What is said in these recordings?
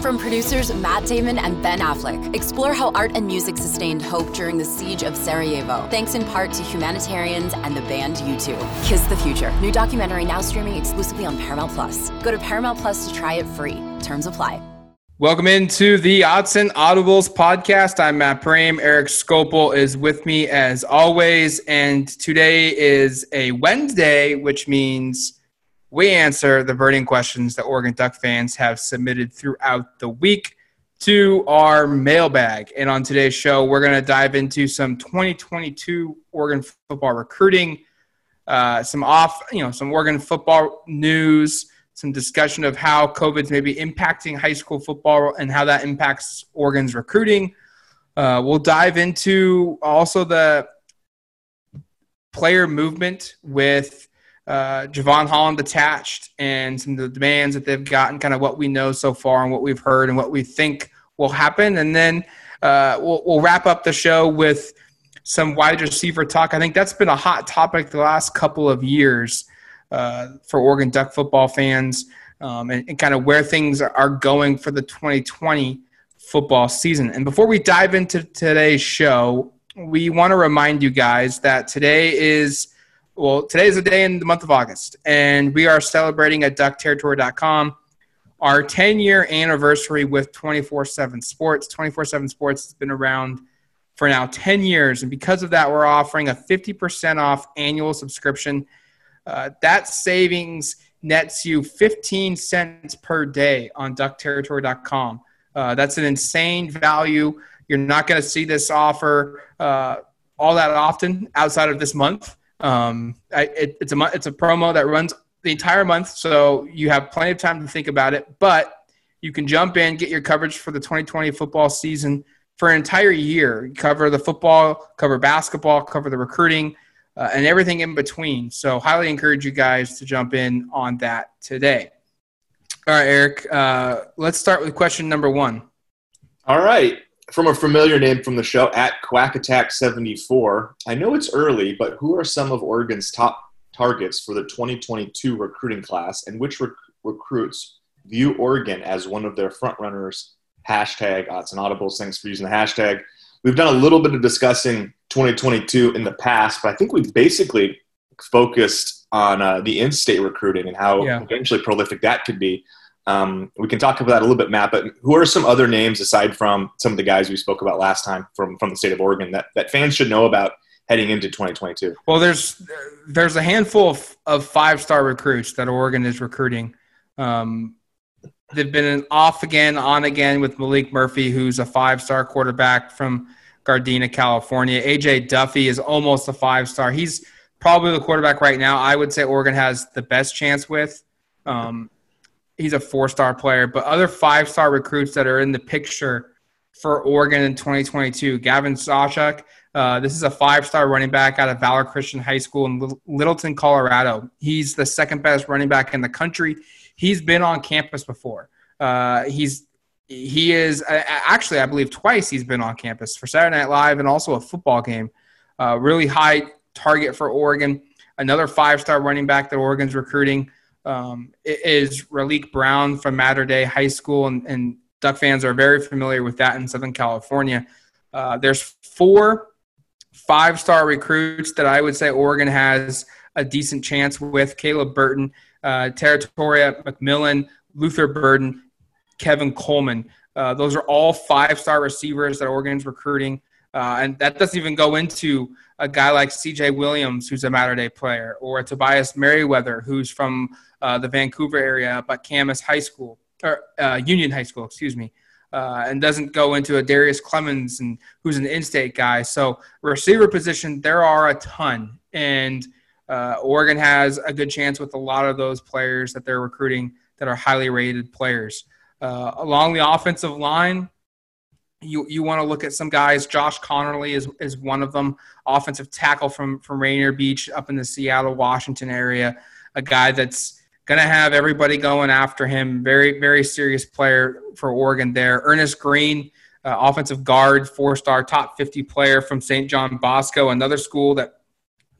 From producers Matt Damon and Ben Affleck, explore how art and music sustained hope during the siege of Sarajevo, thanks in part to humanitarians and the band U2. Kiss the Future, new documentary now streaming exclusively on Paramount Plus. Go to Paramount Plus to try it free. Terms apply. Welcome into the Autzen Audibles podcast. I'm Matt Prehm. Eric Skopil is with me as always, and today is a Wednesday, which means we answer the burning questions that Oregon Duck fans have submitted throughout the week to our mailbag. And on today's show, we're going to dive into some 2022 Oregon football recruiting, uh, some off, you know, some Oregon football news, some discussion of how COVID's maybe impacting high school football and how that impacts Oregon's recruiting. Uh, we'll dive into also the player movement with uh, Jevon Holland attached and some of the demands that they've gotten, kind of what we know so far and what we've heard and what we think will happen. And then uh, we'll, we'll wrap up the show with some wide receiver talk. I think that's been a hot topic the last couple of years uh, for Oregon Duck football fans um, and, and kind of where things are going for the 2020 football season. And before we dive into today's show, we want to remind you guys that today is – well, today is a day in the month of August, and we are celebrating at duckterritory.com our 10 year anniversary with 24 7 Sports. 24 7 Sports has been around for now 10 years, and because of that, we're offering a 50% off annual subscription. Uh, that savings nets you 15 cents per day on duckterritory.com. Uh, that's an insane value. You're not going to see this offer uh, all that often outside of this month. Um, I, it, it's a it's a promo that runs the entire month, so you have plenty of time to think about it. But you can jump in, get your coverage for the 2020 football season for an entire year. Cover the football, cover basketball, cover the recruiting, uh, and everything in between. So, highly encourage you guys to jump in on that today. All right, Eric. Uh, let's start with question number one. All right from a familiar name from the show at Quack Attack 74. I know it's early, but who are some of Oregon's top targets for the 2022 recruiting class, and which rec- recruits view Oregon as one of their front runners? Hashtag odds and audibles. Thanks for using the hashtag. We've done a little bit of discussing 2022 in the past, but I think we've basically focused on uh, the in-state recruiting and how yeah. potentially prolific that could be. Um, we can talk about that a little bit, Matt. But who are some other names aside from some of the guys we spoke about last time from from the state of Oregon that that fans should know about heading into 2022? Well, there's there's a handful of, of five star recruits that Oregon is recruiting. Um, they've been off again, on again with Malik Murphy, who's a five star quarterback from Gardena, California. AJ Duffy is almost a five star. He's probably the quarterback right now. I would say Oregon has the best chance with. Um, he's a four star player, but other five star recruits that are in the picture for Oregon in 2022. Gavin Sawchuk. uh, this is a five star running back out of Valor Christian High School in Littleton, Colorado. He's the second best running back in the country. He's been on campus before. Uh, he's he is actually, I believe, twice he's been on campus for Saturday Night Live and also a football game. Uh, really high target for Oregon. Another five star running back that Oregon's recruiting um, is Raleek Brown from Mater Dei High School, and, and, Duck fans are very familiar with that in Southern California. Uh, there's four five-star recruits that I would say Oregon has a decent chance with: Caleb Burton, uh, Tetairoa McMillan, Luther Burden, Kevin Coleman. Uh, those are all five-star receivers that Oregon's recruiting, uh, and that doesn't even go into a guy like C.J. Williams, who's a Mater Dei player, or Tobias Merriweather, who's from uh, the Vancouver area, but Camas High School or uh, Union High School, excuse me, uh, and doesn't go into a Darius Clemons and who's an in-state guy. So receiver position, there are a ton, and uh, Oregon has a good chance with a lot of those players that they're recruiting that are highly rated players. Uh, along the offensive line, you you want to look at some guys. Josh Conerly is is one of them, offensive tackle from from Rainier Beach up in the Seattle, Washington area. A guy that's going to have everybody going after him. Very, very serious player for Oregon there. Ernest Green, uh, offensive guard, four star, top 50 player from St. John Bosco, another school that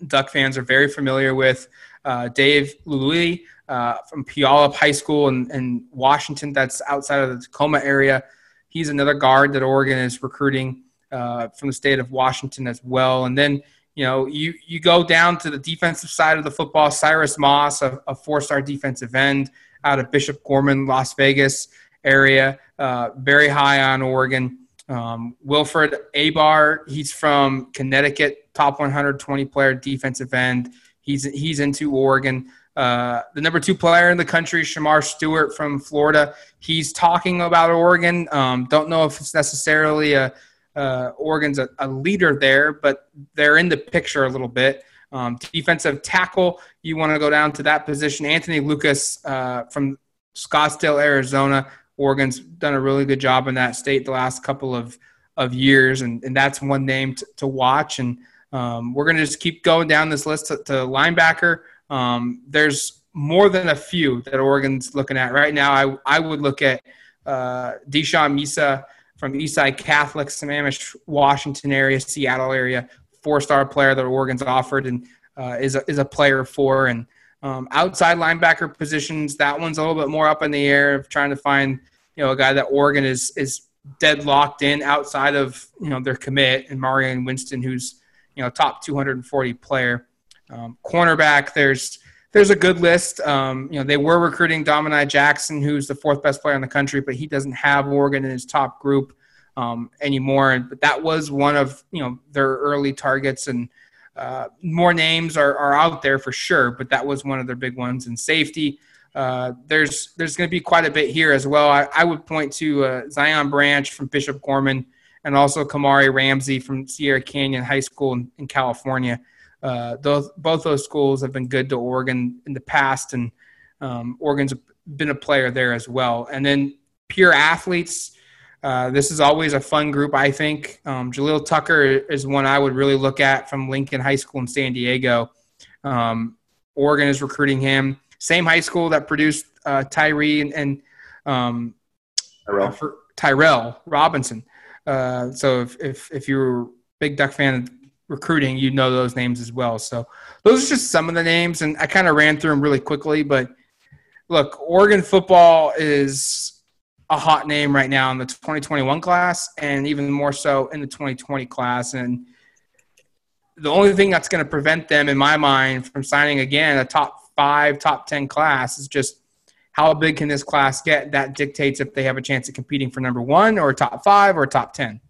Duck fans are very familiar with. Uh, Dave Luli, uh, from Puyallup High School in, in Washington, that's outside of the Tacoma area. He's another guard that Oregon is recruiting uh, from the state of Washington as well. And then, you know, you, you go down to the defensive side of the football. Cyrus Moss, a, a four star defensive end out of Bishop Gorman, Las Vegas area, uh, very high on Oregon. Um, Wilfred Abar, he's from Connecticut, top 120 player defensive end. He's he's into Oregon. Uh, the number two player in the country, Shemar Stewart from Florida, he's talking about Oregon. Um, don't know if it's necessarily a uh, Oregon's a, a, leader there, but they're in the picture a little bit. Um, defensive tackle, you want to go down to that position. Anthony Lucas uh, from Scottsdale, Arizona. Oregon's done a really good job in that state the last couple of, of years, and, and that's one name to, to watch. And um, we're going to just keep going down this list to, to linebacker. Um, there's more than a few that Oregon's looking at right now. I, I would look at uh, Deshaun Misa from Eastside Catholic, Sammamish, Washington area, Seattle area, four-star player that Oregon's offered and uh, is, a, is a player for. And um, outside linebacker positions, that one's a little bit more up in the air of trying to find, you know, a guy that Oregon is is dead locked in outside of you know their commit and Marion Winston, who's you know top 240 player. Um, cornerback, there's there's a good list. Um, you know, they were recruiting Domani Jackson, who's the fourth best player in the country, but he doesn't have Oregon in his top group um, anymore. But that was one of you know their early targets, and uh, more names are, are out there for sure. But that was one of their big ones. in safety, uh, there's there's going to be quite a bit here as well. I, I would point to uh, Zion Branch from Bishop Gorman, and also Kamari Ramsey from Sierra Canyon High School in, in California. Uh, those both those schools have been good to Oregon in the past, and um, Oregon's been a player there as well. And then pure athletes, uh, this is always a fun group. I think um, Jaleel Tucker is one I would really look at from Lincoln High School in San Diego. Um, Oregon is recruiting him. Same high school that produced uh, Tyree and, and um, Tyrell. Tyrell Robinson. Uh, so if, if if you're a big Duck fan, recruiting, you know those names as well. So those are just some of the names, and I kind of ran through them really quickly. But look, Oregon football is a hot name right now in the 2021 class, and even more so in the 2020 class. And the only thing that's going to prevent them, in my mind, from signing again a top five, top 10 class is just how big can this class get? That dictates if they have a chance of competing for number one or top five or top 10.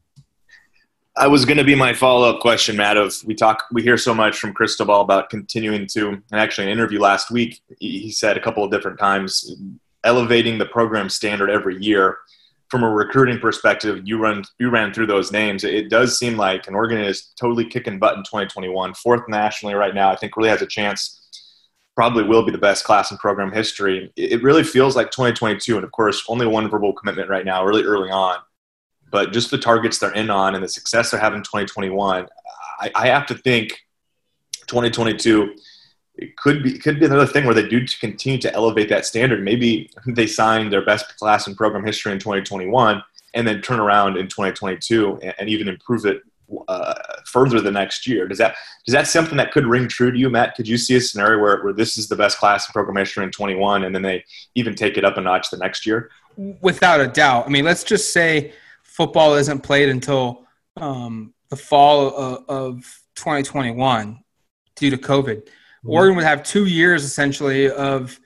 I was going to be my follow up question, Matt. Of we talk, we hear so much from Cristobal about continuing to, and actually, an interview last week, he said a couple of different times, elevating the program standard every year. From a recruiting perspective, you run you ran through those names. It does seem like an Oregon is totally kicking butt in 2021, fourth nationally right now. I think really has a chance. Probably will be the best class in program history. It really feels like 2022, and of course, only one verbal commitment right now, really early on but just the targets they're in on and the success they're having in 2021, I, I have to think 2022 it could be could be another thing where they do to continue to elevate that standard. Maybe they sign their best class in program history in 2021 and then turn around in 2022 and, and even improve it uh, further the next year. Does that does that something that could ring true to you, Matt? Could you see a scenario where, where this is the best class in program history in 21 and then they even take it up a notch the next year? Without a doubt. I mean, let's just say football isn't played until um, the fall of, of, 2021 due to COVID. Mm-hmm. Oregon would have two years essentially of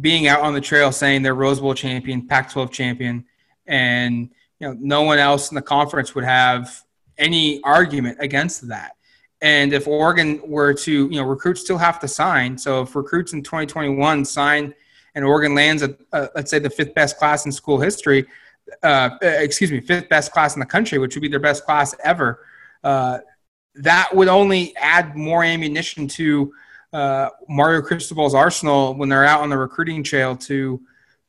being out on the trail saying they're Rose Bowl champion, Pac-12 champion, and you know no one else in the conference would have any argument against that. And if Oregon were to, you know, recruits still have to sign. So if recruits in 2021 sign and Oregon lands at, uh, let's say, the fifth best class in school history, uh, excuse me, fifth best class in the country, which would be their best class ever. Uh, that would only add more ammunition to uh, Mario Cristobal's arsenal when they're out on the recruiting trail to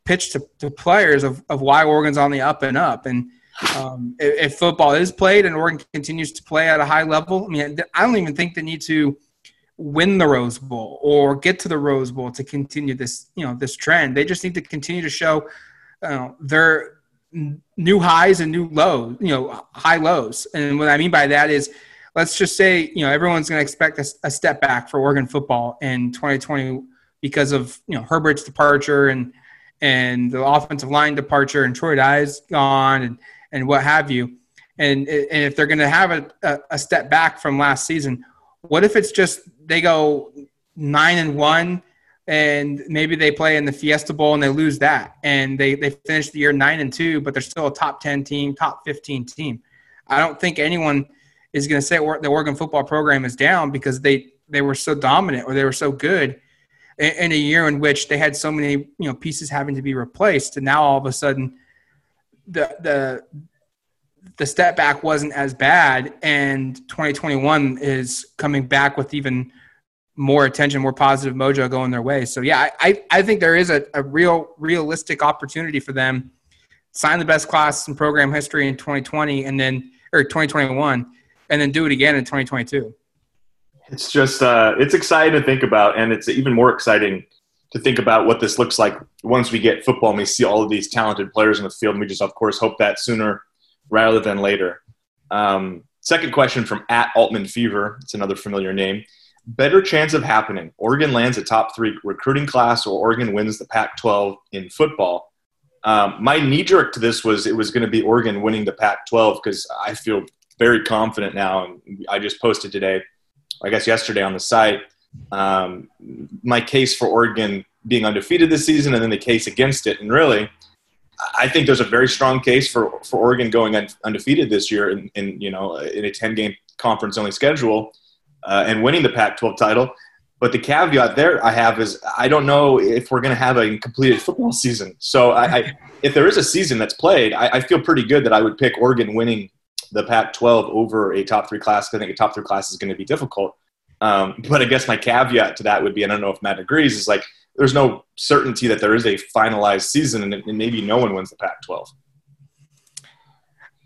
pitch to, to players of, of why Oregon's on the up and up. And um, if, if, football is played and Oregon continues to play at a high level, I mean, I don't even think they need to win the Rose Bowl or get to the Rose Bowl to continue this, you know, this trend. They just need to continue to show uh, their new highs and new lows, you know, high lows. And what I mean by that is, let's just say, you know, everyone's going to expect a, a, step back for Oregon football in 2020, because of you know Herbert's departure and and the offensive line departure and Troy Dye's gone and and what have you. And, and if they're going to have a, a, a step back from last season, what if it's just they go nine and one and maybe they play in the Fiesta Bowl and they lose that. And they, they finish the year nine and two, but they're still a top 10 team, top 15 team. I don't think anyone is going to say the Oregon football program is down because they, they were so dominant or they were so good in, in a year in which they had so many you know pieces having to be replaced, and now all of a sudden the the the step back wasn't as bad, and 2021 is coming back with even more attention, more positive mojo going their way. So yeah, I, I think there is a, a real realistic opportunity for them sign the best class in program history in 2020 and then or 2021 and then do it again in 2022. It's just uh, it's exciting to think about, and it's even more exciting to think about what this looks like once we get football and we see all of these talented players in the field. And we just, of course, hope that sooner rather than later. Um, second question from at Altman Fever. It's another familiar name. Better chance of happening: Oregon lands a top three recruiting class, or Oregon wins the Pac-12 in football. Um, my knee jerk to this was it was going to be Oregon winning the Pac-12 because I feel very confident now, and I just posted today I guess yesterday on the site, um, my case for Oregon being undefeated this season and then the case against it. And really, I think there's a very strong case for, for Oregon going undefeated this year in, in you know in a 10 game conference only schedule uh, and winning the Pac-12 title. But the caveat there I have is I don't know if we're going to have a completed football season. So I, I, if there is a season that's played, I, I feel pretty good that I would pick Oregon winning the Pac-12 over a top three class. I think a top three class is going to be difficult. Um, but I guess my caveat to that would be, I don't know if Matt agrees, is like there's no certainty that there is a finalized season, and, and maybe no one wins the Pac-12.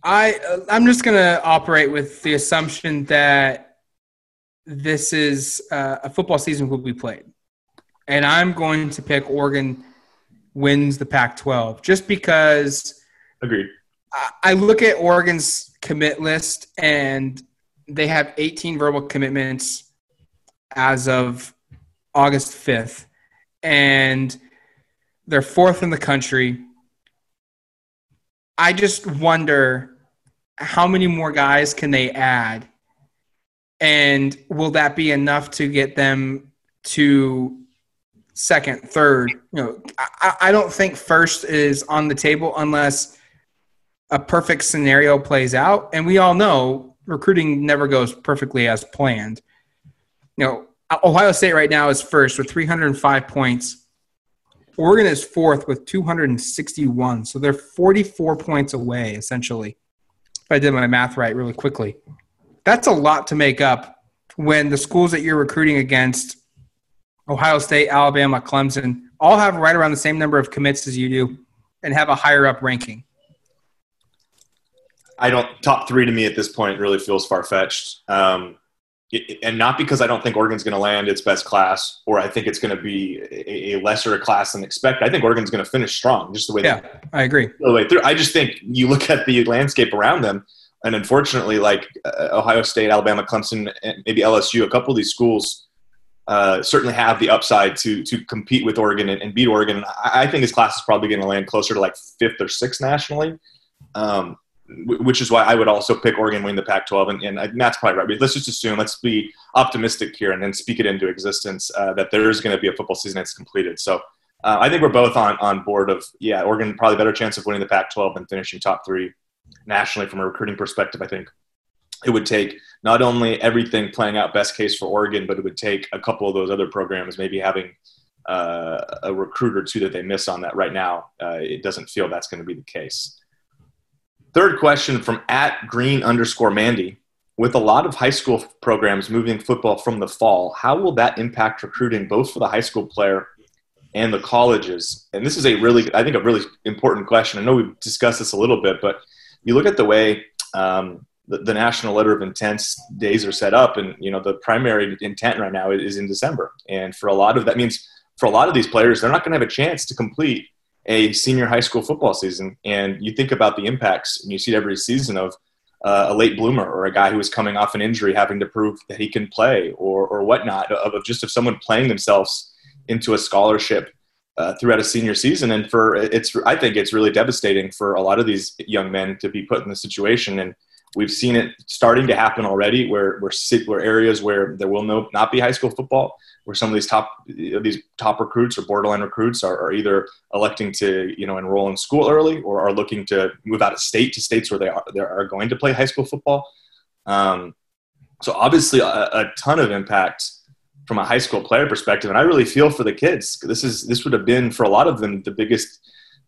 I I'm just going to operate with the assumption that this is uh, a football season will be played, and I'm going to pick Oregon wins the Pac-12 just because. Agreed. I look at Oregon's commit list, and they have 18 verbal commitments as of August 5th, and they're fourth in the country. I just wonder how many more guys can they add, and will that be enough to get them to second, third? You know, I, I don't think first is on the table unless a perfect scenario plays out. And we all know recruiting never goes perfectly as planned. You know, Ohio State right now is first with 305 points. Oregon is fourth with 261. So they're 44 points away, essentially. If I did my math right really quickly. That's a lot to make up when the schools that you're recruiting against, Ohio State, Alabama, Clemson, all have right around the same number of commits as you do and have a higher up ranking. I don't top three to me at this point really feels far fetched. Um, and not because I don't think Oregon's going to land its best class, or I think it's going to be a, lesser class than expected. I think Oregon's going to finish strong, just the way. Yeah, they, I agree. The way through. I just think you look at the landscape around them, and unfortunately, like uh, Ohio State, Alabama, Clemson, and maybe LSU, a couple of these schools uh, certainly have the upside to to compete with Oregon and, and beat Oregon. I, I, think this class is probably going to land closer to like fifth or sixth nationally. Um, which is why I would also pick Oregon win the Pac-12, and, and Matt's probably right. But let's just assume, let's be optimistic here, and then speak it into existence uh, that there is going to be a football season that's completed. So uh, I think we're both on on board of yeah, Oregon probably better chance of winning the Pac-12 and finishing top three nationally from a recruiting perspective. I think it would take not only everything playing out best case for Oregon, but it would take a couple of those other programs maybe having uh, a recruit or two that they miss on that right now. Uh, it doesn't feel that's going to be the case. Third question from at green underscore Mandy. With a lot of high school programs moving football from the fall, how will that impact recruiting both for the high school player and the colleges? And this is a really, I think, a really important question. I know we've discussed this a little bit, but you look at the way um, the, the, national letter of intent days are set up, and you know the primary intent right now is in December, and for a lot of that means for a lot of these players, they're not going to have a chance to complete a senior high school football season. And you think about the impacts, and you see every season of uh, a late bloomer or a guy who is coming off an injury having to prove that he can play or, or whatnot, of, of just of someone playing themselves into a scholarship uh, throughout a senior season. And for it's, I think it's really devastating for a lot of these young men to be put in the situation. And we've seen it starting to happen already, where where, where areas where there will no, not be high school football, where some of these top these top recruits or borderline recruits are, are either electing to you know enroll in school early or are looking to move out of state to states where they are they are going to play high school football. Um, so obviously a, a ton of impact from a high school player perspective, and I really feel for the kids. This is this would have been for a lot of them the biggest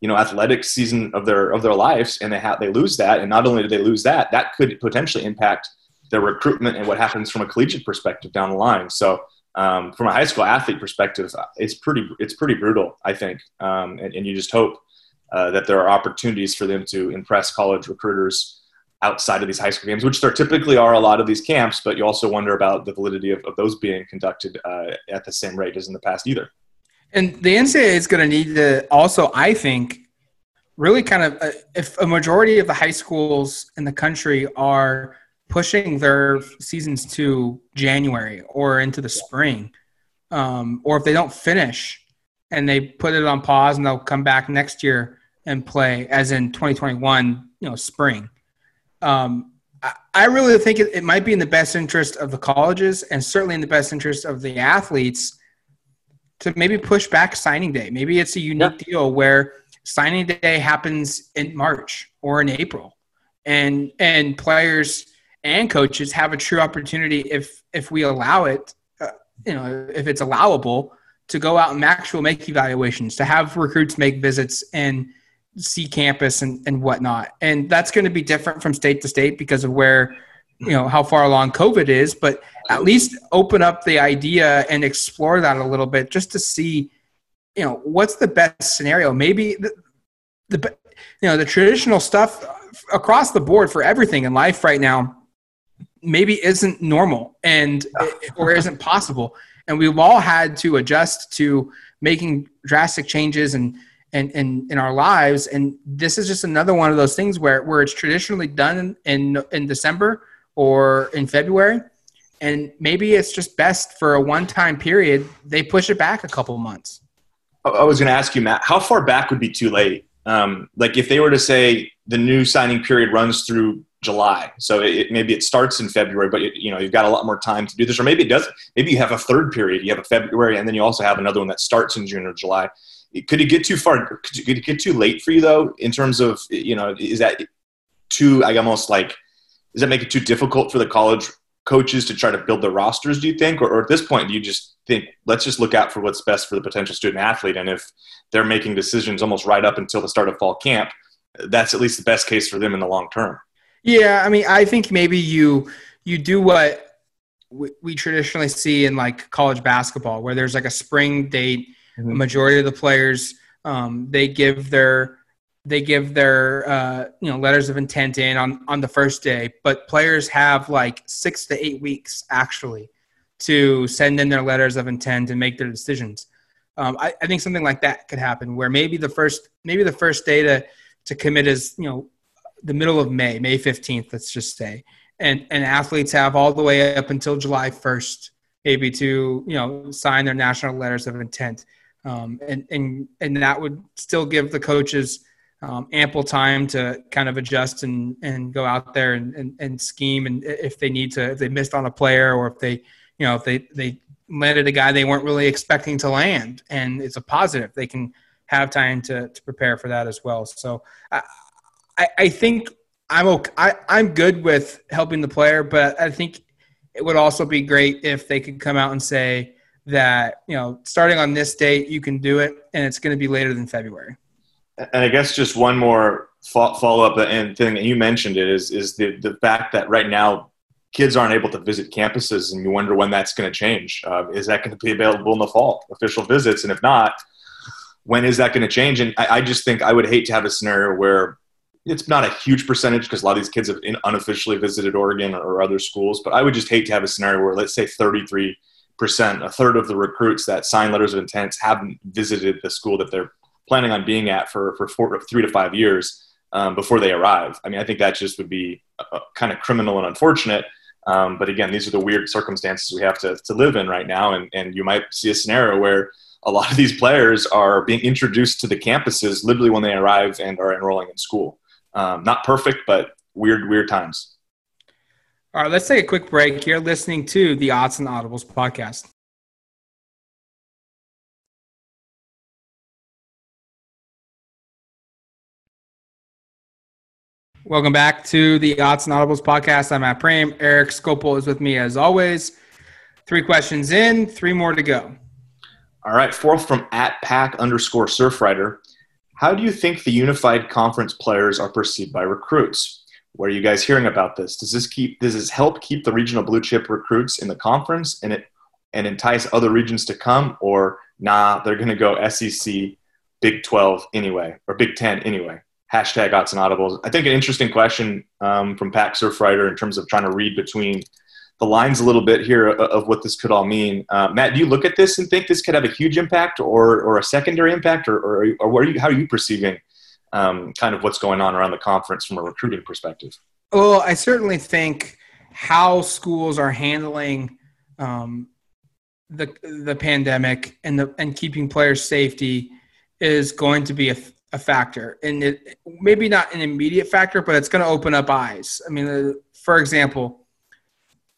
you know athletic season of their of their lives, and they have they lose that, and not only do they lose that, that could potentially impact their recruitment and what happens from a collegiate perspective down the line. So um, from a high school athlete perspective, it's pretty it's pretty brutal, I think, um, and, and, you just hope uh, that there are opportunities for them to impress college recruiters outside of these high school games, which there typically are a lot of these camps. But you also wonder about the validity of, of those being conducted uh, at the same rate as in the past, either. And the NCAA is going to need to also, I think, really kind of uh, if a majority of the high schools in the country are pushing their seasons to January or into the spring, um, or if they don't finish and they put it on pause and they'll come back next year and play, as in 2021, you know, spring. Um, I, really think it, it might be in the best interest of the colleges and certainly in the best interest of the athletes to maybe push back signing day. Maybe it's a unique yeah. deal where signing day happens in March or in April, and and players and coaches have a true opportunity if if we allow it, uh, you know, if it's allowable to go out and actually make evaluations, to have recruits make visits and see campus and, and whatnot. And that's going to be different from state to state because of where, you know, how far along COVID is, but at least open up the idea and explore that a little bit just to see, you know, what's the best scenario. Maybe the, the you know, the traditional stuff across the board for everything in life right now maybe isn't normal and or isn't possible and we've all had to adjust to making drastic changes and and in, in our lives and this is just another one of those things where where it's traditionally done in in december or in february and maybe it's just best for a one time period they push it back a couple months i was going to ask you matt how far back would be too late um, like if they were to say the new signing period runs through July. So it, maybe it starts in February, but it, you know you've got a lot more time to do this, or maybe it doesn't. Maybe you have a third period. You have a February, and then you also have another one that starts in June or July. Could it get too far? Could it get too late for you though? In terms of you know, is that too? I almost like does that make it too difficult for the college coaches to try to build their rosters? Do you think, or, or at this point, do you just think let's just look out for what's best for the potential student athlete, and if they're making decisions almost right up until the start of fall camp, that's at least the best case for them in the long term. Yeah, I mean, I think maybe you you do what we, we traditionally see in like college basketball, where there's like a spring date. Mm-hmm. A majority of the players um, they give their they give their uh, you know letters of intent in on on the first day, but players have like six to eight weeks actually to send in their letters of intent and make their decisions. Um, I, I think something like that could happen, where maybe the first maybe the first day to to commit is you know the middle of May, May 15th, let's just say. And, and athletes have all the way up until July 1st, maybe to, you know, sign their national letters of intent. Um, and, and, and that would still give the coaches um, ample time to kind of adjust and, and go out there and, and, and scheme. And if they need to, if they missed on a player or if they, you know, if they, they landed a guy they weren't really expecting to land and it's a positive, they can have time to, to prepare for that as well. So I, I, I think I'm okay. I, I'm good with helping the player, but I think it would also be great if they could come out and say that you know starting on this date you can do it, and it's going to be later than February. And I guess just one more follow up and thing that you mentioned it is is the the fact that right now kids aren't able to visit campuses, and you wonder when that's going to change. Uh, is that going to be available in the fall, official visits, and if not, when is that going to change? And I, I just think I would hate to have a scenario where it's not a huge percentage because a lot of these kids have unofficially visited Oregon or other schools, but I would just hate to have a scenario where, let's say, 33%, a third of the recruits that sign letters of intent haven't visited the school that they're planning on being at for, for four, three to five years um, before they arrive. I mean, I think that just would be a, a kind of criminal and unfortunate. Um, but again, these are the weird circumstances we have to, to live in right now. And, and you might see a scenario where a lot of these players are being introduced to the campuses literally when they arrive and are enrolling in school. Um, not perfect, but weird, weird times. All right, let's take a quick break. You're listening to the Autzen Audibles podcast. Welcome back to the Autzen Audibles podcast. I'm Matt Prehm. Eric Skopil is with me as always. Three questions in, three more to go. All right, fourth from at pack underscore surfrider. How do you think the unified conference players are perceived by recruits? What are you guys hearing about this? Does this keep does this help keep the regional blue chip recruits in the conference and it and entice other regions to come, or nah, they're gonna go SEC, Big Twelve anyway, or Big Ten anyway? Hashtag odds and audibles. I think an interesting question um, from Pack Surfrider in terms of trying to read between the lines a little bit here of what this could all mean. Uh, Matt, do you look at this and think this could have a huge impact or, or a secondary impact, or, or, or what are you, how are you perceiving um, kind of what's going on around the conference from a recruiting perspective? Well, I certainly think how schools are handling um, the the pandemic and the and keeping players' safety is going to be a, a factor, and it maybe not an immediate factor, but it's going to open up eyes. I mean, uh, for example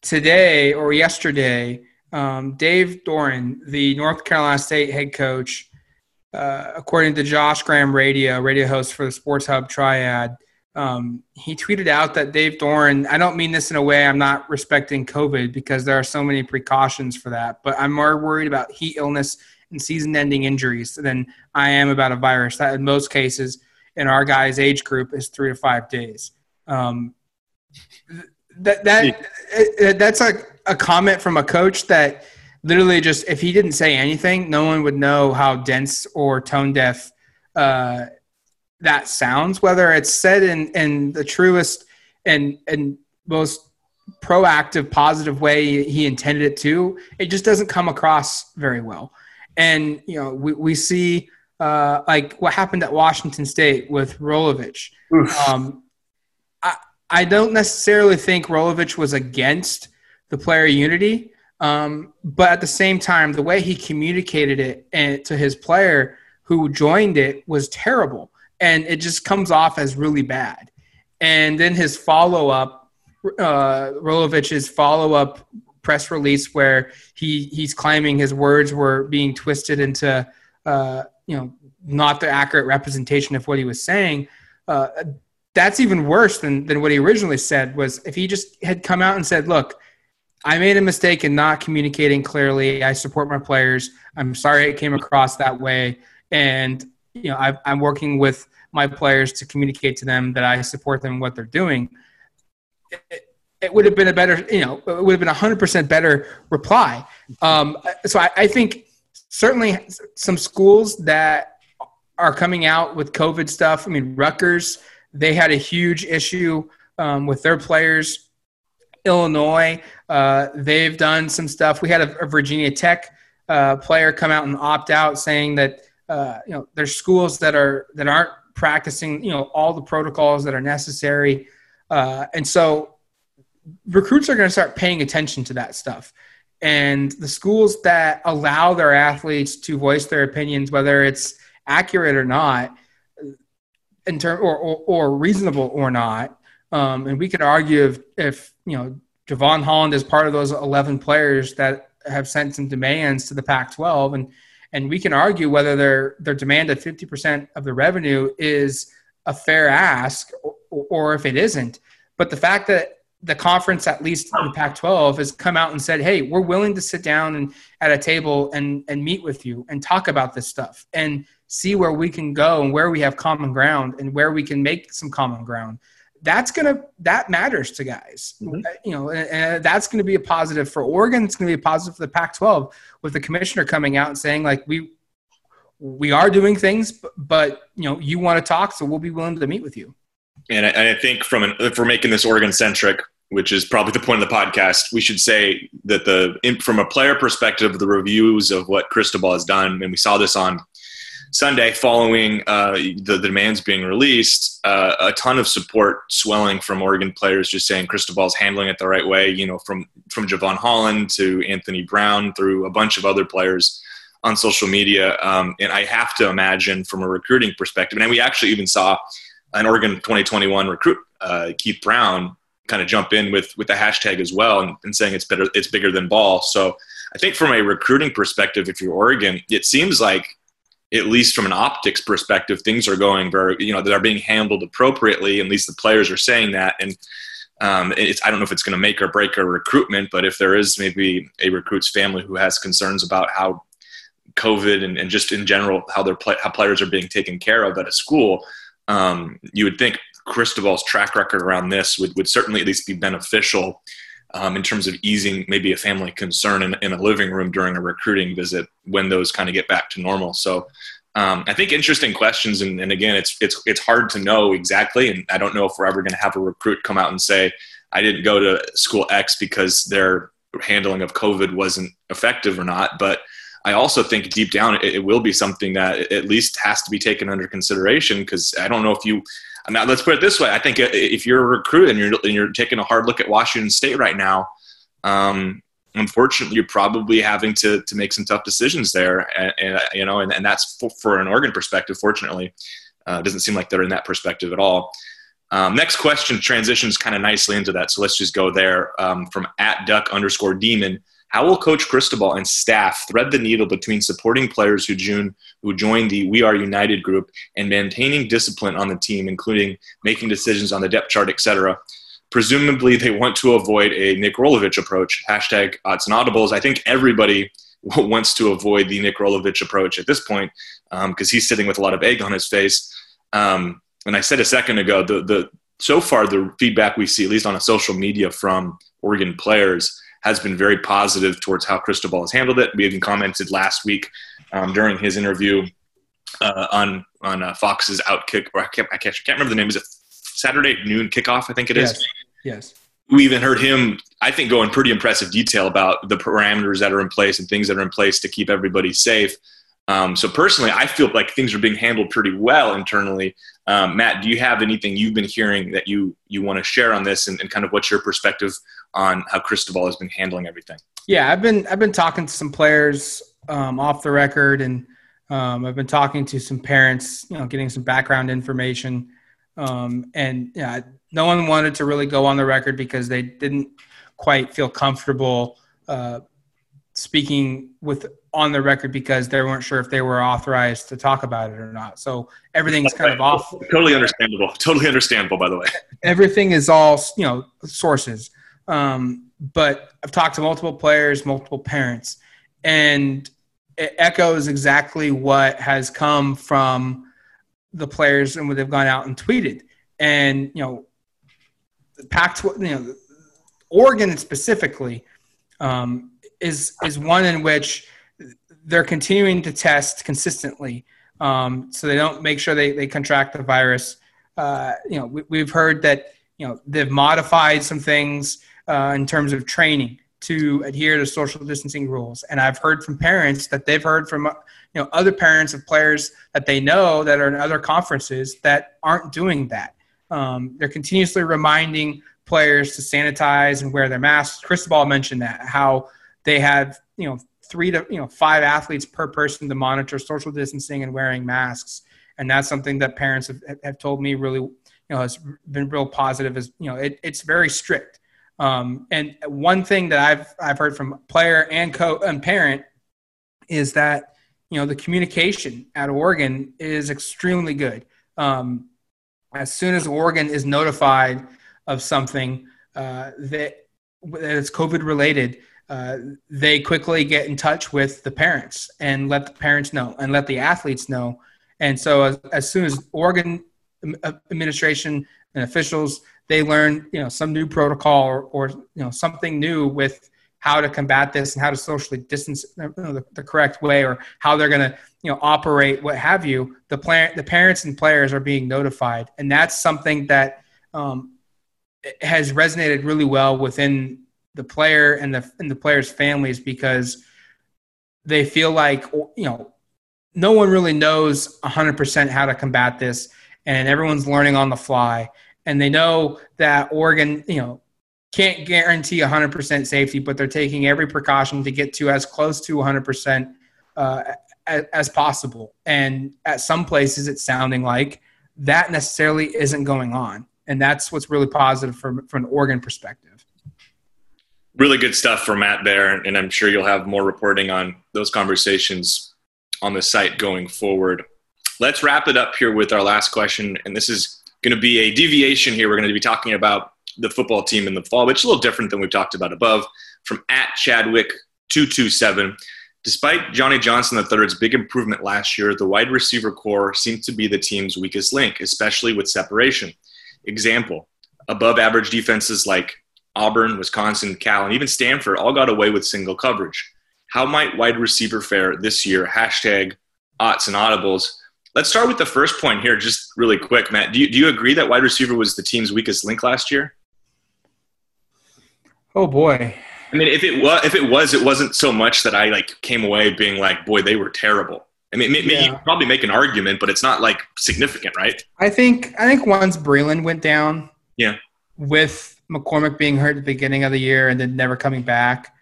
today or yesterday, um, Dave Doeren, the North Carolina State head coach, uh, according to Josh Graham Radio, radio host for the Sports Hub Triad, um, he tweeted out that Dave Doeren, I don't mean this in a way I'm not respecting COVID because there are so many precautions for that, but I'm more worried about heat illness and season ending injuries than I am about a virus that in most cases in our guys' age group is three to five days. Um, that that that's a, a comment from a coach that literally just if he didn't say anything, no one would know how dense or tone deaf uh, that sounds. Whether it's said in in the truest and and most proactive, positive way he intended it to, it just doesn't come across very well. And you know, we we see uh, like what happened at Washington State with Rolovich. Um, I don't necessarily think Rolovich was against the player unity, um, but at the same time, the way he communicated it and, to his player who joined it was terrible, and it just comes off as really bad. And then his follow up, uh, Rolovich's follow up press release, where he he's claiming his words were being twisted into, uh, you know, not the accurate representation of what he was saying. Uh, that's even worse than, than what he originally said was if he just had come out and said look i made a mistake in not communicating clearly. I support my players. I'm sorry it came across that way. And you know i am working with my players to communicate to them that i support them what they're doing. It, it would have been a better you know it would have been 100% better reply. Um, so I, I think certainly some schools that are coming out with covid stuff i mean rutgers they had a huge issue um, with their players. Illinois, uh, they've done some stuff. We had a, a Virginia Tech uh, player come out and opt out, saying that uh, you know there's schools that are that aren't practicing you know all the protocols that are necessary, uh, and so recruits are going to start paying attention to that stuff. And the schools that allow their athletes to voice their opinions, whether it's accurate or not, in term or, or, or reasonable or not. Um, and we could argue if, if you know Jevon Holland is part of those 11 players that have sent some demands to the Pac-12, and and we can argue whether their their demand of 50% of the revenue is a fair ask or, or if it isn't. But the fact that the conference, at least the Pac-12, has come out and said, "Hey, we're willing to sit down and at a table and and meet with you and talk about this stuff." And see where we can go and where we have common ground and where we can make some common ground that's gonna that matters to guys. Mm-hmm. you know and, and that's gonna be a positive for oregon. It's gonna be a positive for the pac 12 with the commissioner coming out and saying like we we are doing things but you know you want to talk so we'll be willing to meet with you. And I, I think from an if we're making this oregon centric which is probably the point of the podcast we should say that the from a player perspective the reviews of what cristobal has done and we saw this on Sunday, following uh, the, the, demands being released, uh, a ton of support swelling from Oregon players, just saying Cristobal's handling it the right way. You know, from from Jevon Holland to Anthony Brown through a bunch of other players. on social media. Um, and I have to imagine from a recruiting perspective, and we actually even saw an Oregon 2021 recruit, uh, Keith Brown, kind of jump in with with the hashtag as well and, and, saying it's better, it's bigger than ball. So I think from a recruiting perspective, if you're Oregon, it seems like at least from an optics perspective, things are going very, you know, that are being handled appropriately. At least the players are saying that. And um, it's, I don't know if it's going to make or break a recruitment, but if there is maybe a recruit's family who has concerns about how COVID and, and just in general how their play, how players are being taken care of at a school, um, you would think Cristobal's track record around this would, would certainly at least be beneficial um, in terms of easing maybe a family concern in, in, a living room during a recruiting visit when those kind of get back to normal. So um, I think interesting questions, and, and, again, it's it's it's hard to know exactly, and I don't know if we're ever going to have a recruit come out and say I didn't go to school X because their handling of COVID wasn't effective or not, but I also think deep down it, it will be something that at least has to be taken under consideration because I don't know if you now, let's put it this way: I think if you're a recruit and you're and you're taking a hard look at Washington State right now, um, unfortunately, you're probably having to to make some tough decisions there, and, and you know, and, and that's for, for, an Oregon perspective. Fortunately, uh, doesn't seem like they're in that perspective at all. Um, next question transitions kind of nicely into that, so let's just go there um, from at duck underscore demon. How will Coach Cristobal and staff thread the needle between supporting players who, June, who join the We Are United group and maintaining discipline on the team, including making decisions on the depth chart, etc.? Presumably, they want to avoid a Nick Rolovich approach. Hashtag odds and audibles. I think everybody wants to avoid the Nick Rolovich approach at this point because um, he's sitting with a lot of egg on his face. Um, and I said a second ago, the, the so far the feedback we see, at least on a social media from Oregon players, has been very positive towards how Cristobal has handled it. We even commented last week um, during his interview uh, on on uh, Fox's Outkick, or I can't, I can't, remember the name. Is it Saturday noon kickoff? I think it is. Yes. yes. We even heard him, I think, go in pretty impressive detail about the parameters that are in place and things that are in place to keep everybody safe. Um, so personally, I feel like things are being handled pretty well internally. Um, Matt, do you have anything you've been hearing that you you want to share on this, and, and kind of what's your perspective on how Cristobal has been handling everything? Yeah, I've been I've been talking to some players um, off the record, and um, I've been talking to some parents, you know, getting some background information, um, and yeah, no one wanted to really go on the record because they didn't quite feel comfortable uh, speaking with on the record because they weren't sure if they were authorized to talk about it or not. So everything's kind of off. Totally understandable. Totally understandable, by the way. Everything is all you know sources. Um, but I've talked to multiple players, multiple parents, and it echoes exactly what has come from the players and what they've gone out and tweeted. And you know, the Pac, you know, Oregon specifically um, is is one in which they're continuing to test consistently, um, so they don't make sure they, they contract the virus. Uh, you know, we, have heard that you know they've modified some things uh, in terms of training to adhere to social distancing rules. And I've heard from parents that they've heard from you know other parents of players that they know that are in other conferences that aren't doing that. Um, they're continuously reminding players to sanitize and wear their masks. Cristobal mentioned that how they have you know three to you know five athletes per person to monitor social distancing and wearing masks, and that's something that parents have, have told me really you know has been real positive. Is you know it, it's very strict. Um, and one thing that I've I've heard from player and co and parent is that you know the communication at Oregon is extremely good. Um, as soon as Oregon is notified of something uh, that that is COVID related, uh, they quickly get in touch with the parents and let the parents know and let the athletes know. And so as, as soon as Oregon administration and officials they learn you know some new protocol or, or you know something new with how to combat this and how to socially distance you know, the, the, correct way or how they're going to you know operate what have you the plan the parents and players are being notified and that's something that um, has resonated really well within the player and the and the players families because they feel like you know no one really knows 100% how to combat this and everyone's learning on the fly and they know that Oregon, you know, can't guarantee 100% safety, but they're taking every precaution to get to as close to 100% uh, as, as possible. And at some places, it's sounding like that necessarily isn't going on, and that's what's really positive from from an Oregon perspective. Really good stuff from Matt there, and I'm sure you'll have more reporting on those conversations on the site going forward. Let's wrap it up here with our last question, and this is going to be a deviation here. We're going to be talking about the football team in the fall, which is a little different than we've talked about above. From at Chadwick two two seven. Despite Johnny Johnson III's big improvement last year, the wide receiver core seemed to be the team's weakest link, especially with separation. Example: above average defenses like Auburn, Wisconsin, Cal, and even Stanford all got away with single coverage. How might wide receiver fare this year? Hashtag Autzen Audibles. Let's start with the first point here, just really quick, Matt. Do you, do you agree that wide receiver was the team's weakest link last year? Oh boy. I mean, if it was, if it was, it wasn't so much that I like came away being like, "Boy, they were terrible." I mean, maybe yeah. you probably make an argument, but it's not like significant, right? I think I think once Breeland went down, yeah, with McCormick being hurt at the beginning of the year and then never coming back,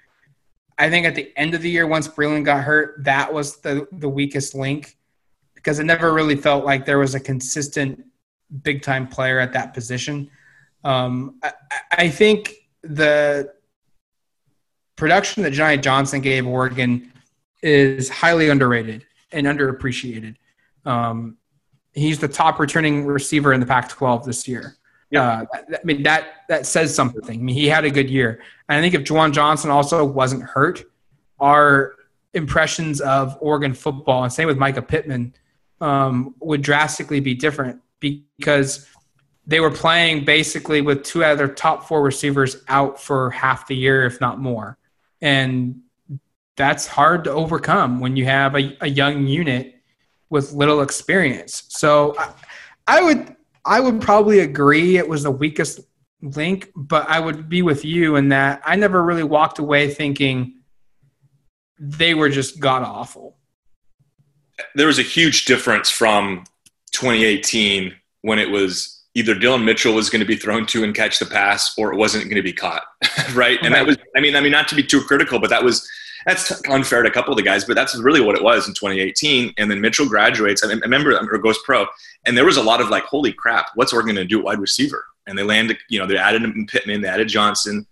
I think at the end of the year, once Breeland got hurt, that was the the weakest link because it never really felt like there was a consistent big time player at that position. Um, I, I think the production that Johnny Johnson gave Oregon is highly underrated and underappreciated. Um, he's the top returning receiver in the Pac-12 this year. Uh, I mean that that says something. I mean he had a good year, and I think if Juwan Johnson also wasn't hurt, our impressions of Oregon football and same with Mycah Pittman um, would drastically be different because they were playing basically with two other top four receivers out for half the year, if not more and that's hard to overcome when you have a, a young unit with little experience. So I, I would I would probably agree it was the weakest link, but I would be with you in that I never really walked away thinking they were just god awful. There was a huge difference from 2018 when it was either Dillon Mitchell was going to be thrown to and catch the pass, or it wasn't going to be caught, right? And that was, I mean, I mean, not to be too critical, but that was that's unfair to a couple of the guys, but that's really what it was in 2018. And then Mitchell graduates. I, remember, or goes pro, and there was a lot of like, holy crap, what's Oregon going to do at wide receiver? And they landed, you know, they added Pittman, they added Johnson.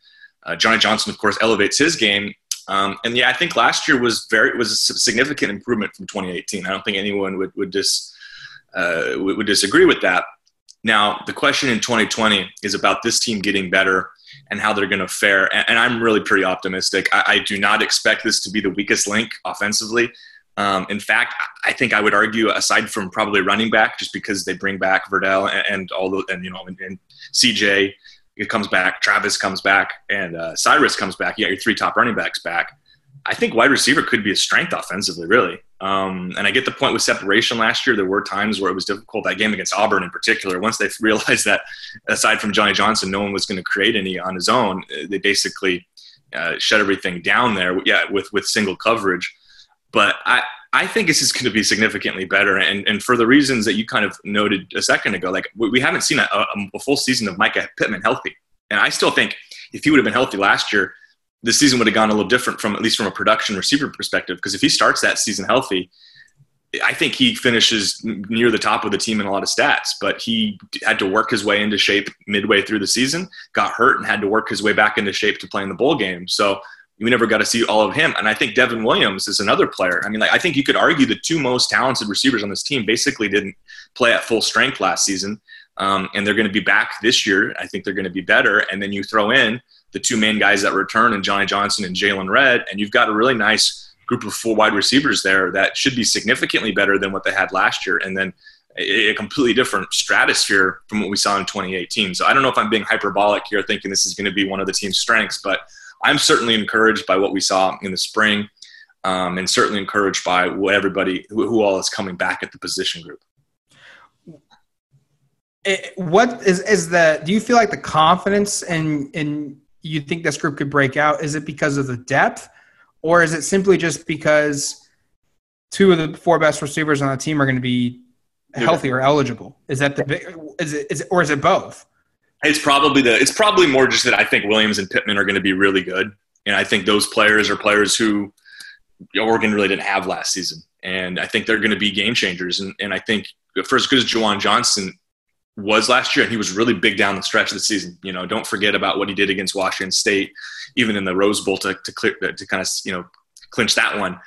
Uh, Johnny Johnson, of course, elevates his game. Um, and yeah, I think last year was very was a significant improvement from 2018. I don't think anyone would would dis uh, would disagree with that. Now, the question in 2020 is about this team getting better and how they're going to fare. And, I'm really pretty optimistic. I, do not expect this to be the weakest link offensively. Um, in fact, I think I would argue, aside from probably running back, just because they bring back Verdell and, and all the, and you know, and, and CJ it comes back, Travis comes back, and uh, Cyrus comes back. You got your three top running backs back. I think wide receiver could be a strength offensively, really. Um, and I get the point with separation last year. There were times where it was difficult. That game against Auburn, in particular, once they realized that aside from Johnny Johnson, no one was going to create any on his own, they basically uh, shut everything down there. Yeah, with with single coverage. But I I think this is going to be significantly better, and and for the reasons that you kind of noted a second ago, like we haven't seen a, a full season of Mycah Pittman healthy, and I still think if he would have been healthy last year the season would have gone a little different from at least from a production receiver perspective. Because if he starts that season healthy, I think he finishes near the top of the team in a lot of stats. But he had to work his way into shape midway through the season, got hurt, and had to work his way back into shape to play in the bowl game. So we never got to see all of him. And I think Devon Williams is another player. I mean, like I think you could argue the two most talented receivers on this team basically didn't play at full strength last season. Um, and they're going to be back this year. I think they're going to be better. And then you throw in the two main guys that return and Johnny Johnson and Jaylon Redd, and you've got a really nice group of four wide receivers there that should be significantly better than what they had last year. And then a completely different stratosphere from what we saw in 2018. So I don't know if I'm being hyperbolic here, thinking this is going to be one of the team's strengths, but I'm certainly encouraged by what we saw in the spring, um, and certainly encouraged by what everybody who, who all is coming back at the position group. It, what is is the? Do you feel like the confidence in in you think this group could break out? Is it because of the depth, or is it simply just because two of the four best receivers on the team are going to be healthy or eligible? Is that the big? is it, is it or is it both? It's probably the it's probably more just that I think Williams and Pittman are going to be really good, and I think those players are players who Oregon really didn't have last season. And I think they're going to be game changers. And, and I think for as good as Juwan Johnson was last year, and he was really big down the stretch of the season. You know, don't forget about what he did against Washington State, even in the Rose Bowl to, to clear to kind of you know clinch that one.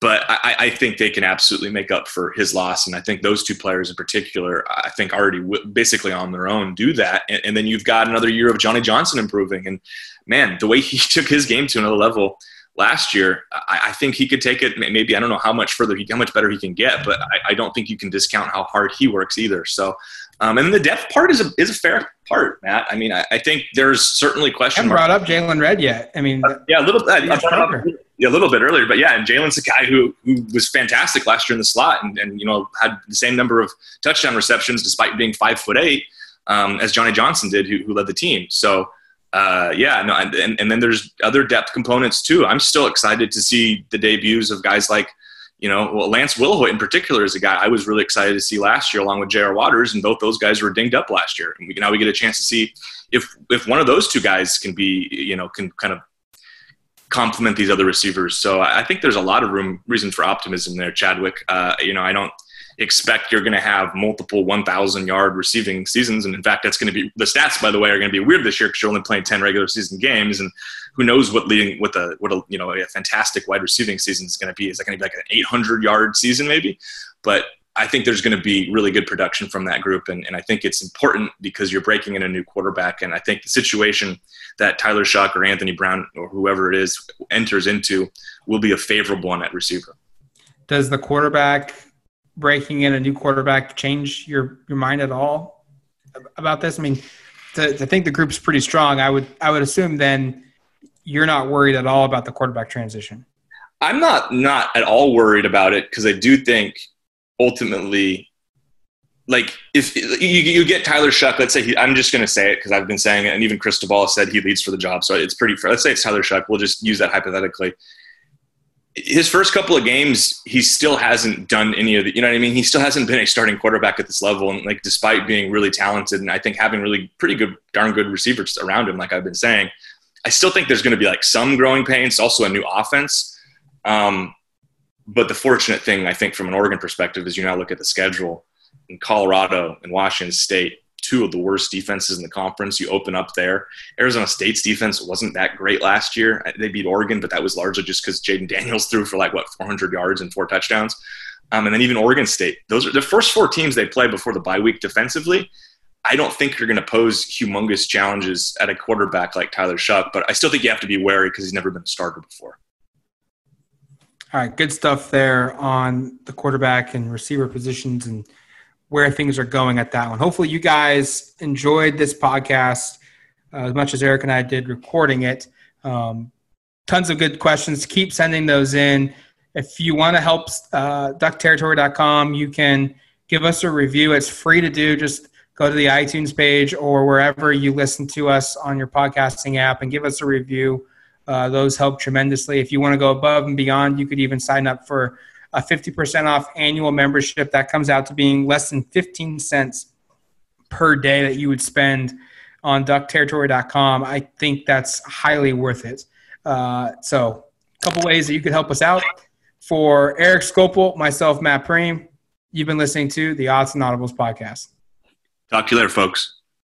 But I, I, think they can absolutely make up for his loss, and I think those two players in particular, I think already w- basically on their own do that. And, and then you've got another year of Johnny Johnson improving, and man, the way he took his game to another level last year, I, think he could take it. Maybe I don't know how much further, he, how much better he can get, but I, I, don't think you can discount how hard he works either. So, um, and the depth part is a is a fair part, Matt. I mean, I, I think there's certainly question. I haven't brought up Jaylon Redd yet. I mean, uh, yeah, a little bit. yeah, a little bit earlier, but yeah, and Jaylon's a guy who who was fantastic last year in the slot, and, and you know had the same number of touchdown receptions despite being five foot eight um, as Johnny Johnson did, who, who led the team. So uh, yeah, no, and, and then there's other depth components too. I'm still excited to see the debuts of guys like, you know, well, Lance Wilhoite in particular is a guy I was really excited to see last year, along with J.R. Waters, and both those guys were dinged up last year. And we, now we get a chance to see if if one of those two guys can be, you know, can kind of complement these other receivers. So I think there's a lot of room, reason for optimism there, Chadwick. Uh, you know, I don't expect you're going to have multiple 1,000 yard receiving seasons. And in fact, that's going to be the stats, by the way, are going to be weird this year because you're only playing 10 regular season games. And who knows what leading, what the, what a, you know, a fantastic wide receiving season is going to be. Is that going to be like an 800 yard season maybe? But I think there's going to be really good production from that group. And, and I think it's important because you're breaking in a new quarterback. And I think the situation that Tyler Shough or Anthony Brown or whoever it is enters into will be a favorable one at receiver. Does the quarterback breaking in a new quarterback change your your mind at all about this? I mean, to, to think the group's pretty strong, I would I would assume then you're not worried at all about the quarterback transition. I'm not not at all worried about it because I do think ultimately, like if you, you get Tyler Shough, let's say he, I'm just going to say it because I've been saying it, and even Cristobal said he leads for the job, so it's pretty. Let's say it's Tyler Shough. We'll just use that hypothetically his first couple of games, he still hasn't done any of the, you know what I mean? He still hasn't been a starting quarterback at this level. And like, despite being really talented and I think having really pretty good, darn good receivers around him, like I've been saying, I still think there's going to be like some growing pains, also a new offense. Um, but the fortunate thing, I think, from an Oregon perspective, is you now look at the schedule in Colorado and Washington State two of the worst defenses in the conference. You open up there. Arizona State's defense wasn't that great last year. They beat Oregon, but that was largely just because Jayden Daniels threw for like what 400 yards and four touchdowns. Um, and then even Oregon State. Those are the first four teams they play before the bye week defensively. I don't think you're going to pose humongous challenges at a quarterback like Tyler Shough, but I still think you have to be wary because he's never been a starter before. All right, good stuff there on the quarterback and receiver positions and – where things are going at that one. Hopefully, you guys enjoyed this podcast uh, as much as Eric and I did recording it. Um, tons of good questions. Keep sending those in. If you want to help uh, duckterritory.com, you can give us a review. It's free to do. Just go to the iTunes page or wherever you listen to us on your podcasting app and give us a review. Uh, those help tremendously. If you want to go above and beyond, you could even sign up for a 50% off annual membership. That comes out to being less than 15 cents per day that you would spend on duckterritory.com. I think that's highly worth it. Uh, so, a couple ways that you could help us out. For Eric Skopil, myself, Matt Prehm, you've been listening to the Autzen Audibles podcast. Talk to you later, folks.